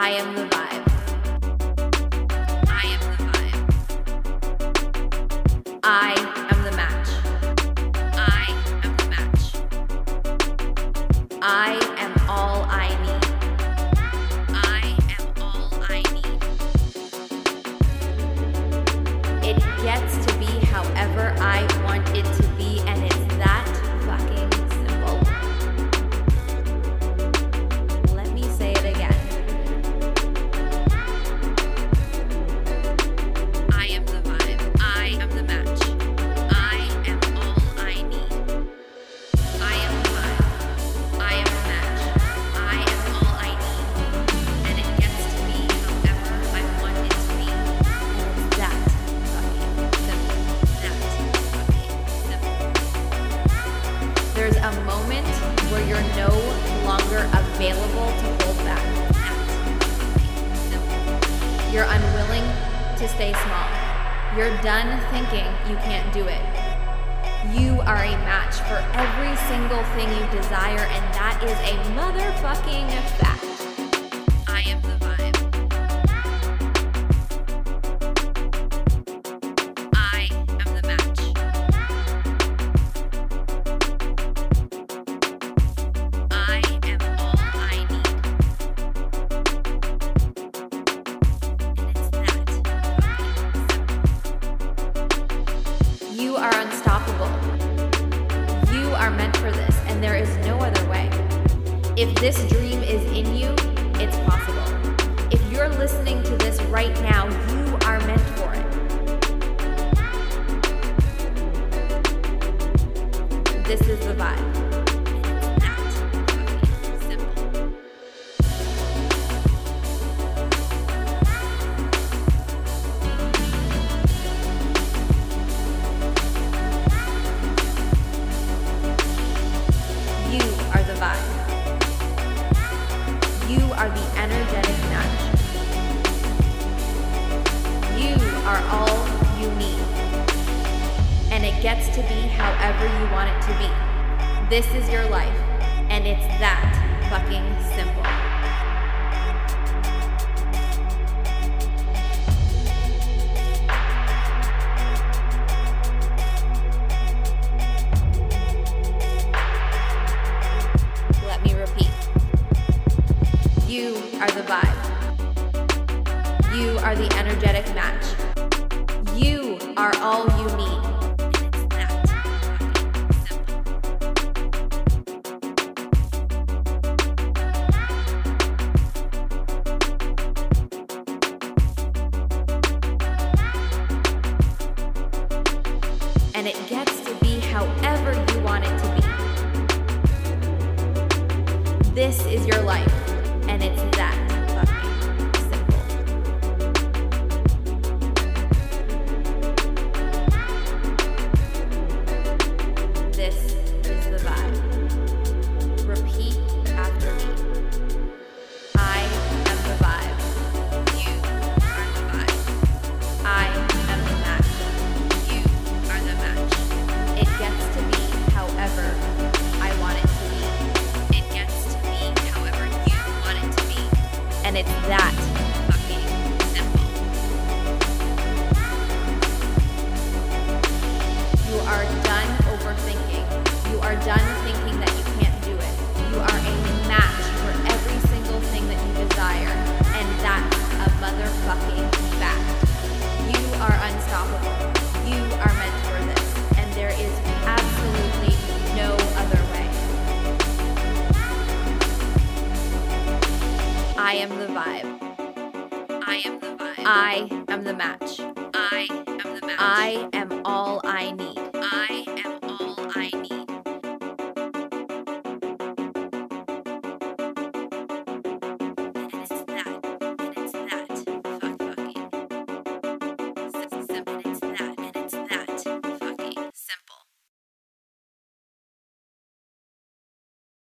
I am the vibe. I am the vibe. I am the match. I am the match. I am all I need. I am all I need. It gets to be however I want it to you're no longer available to hold back. You're unwilling to stay small. You're done thinking you can't do it. You are a match for every single thing you desire, and that is a motherfucking fact. I am the are meant for this, and there is no other way. If this dream is in you, it's possible. If you're listening to this right now, you are meant for it. This is the vibe. Gets to be however you want it to be. This is your life, and it's that fucking simple. Let me repeat. You are the vibe. You are the energetic match. You are all you need. And it gets to be however you want it to be. This is your life, that I am the vibe. I am the vibe. I am the match. I am the match. I am all I need.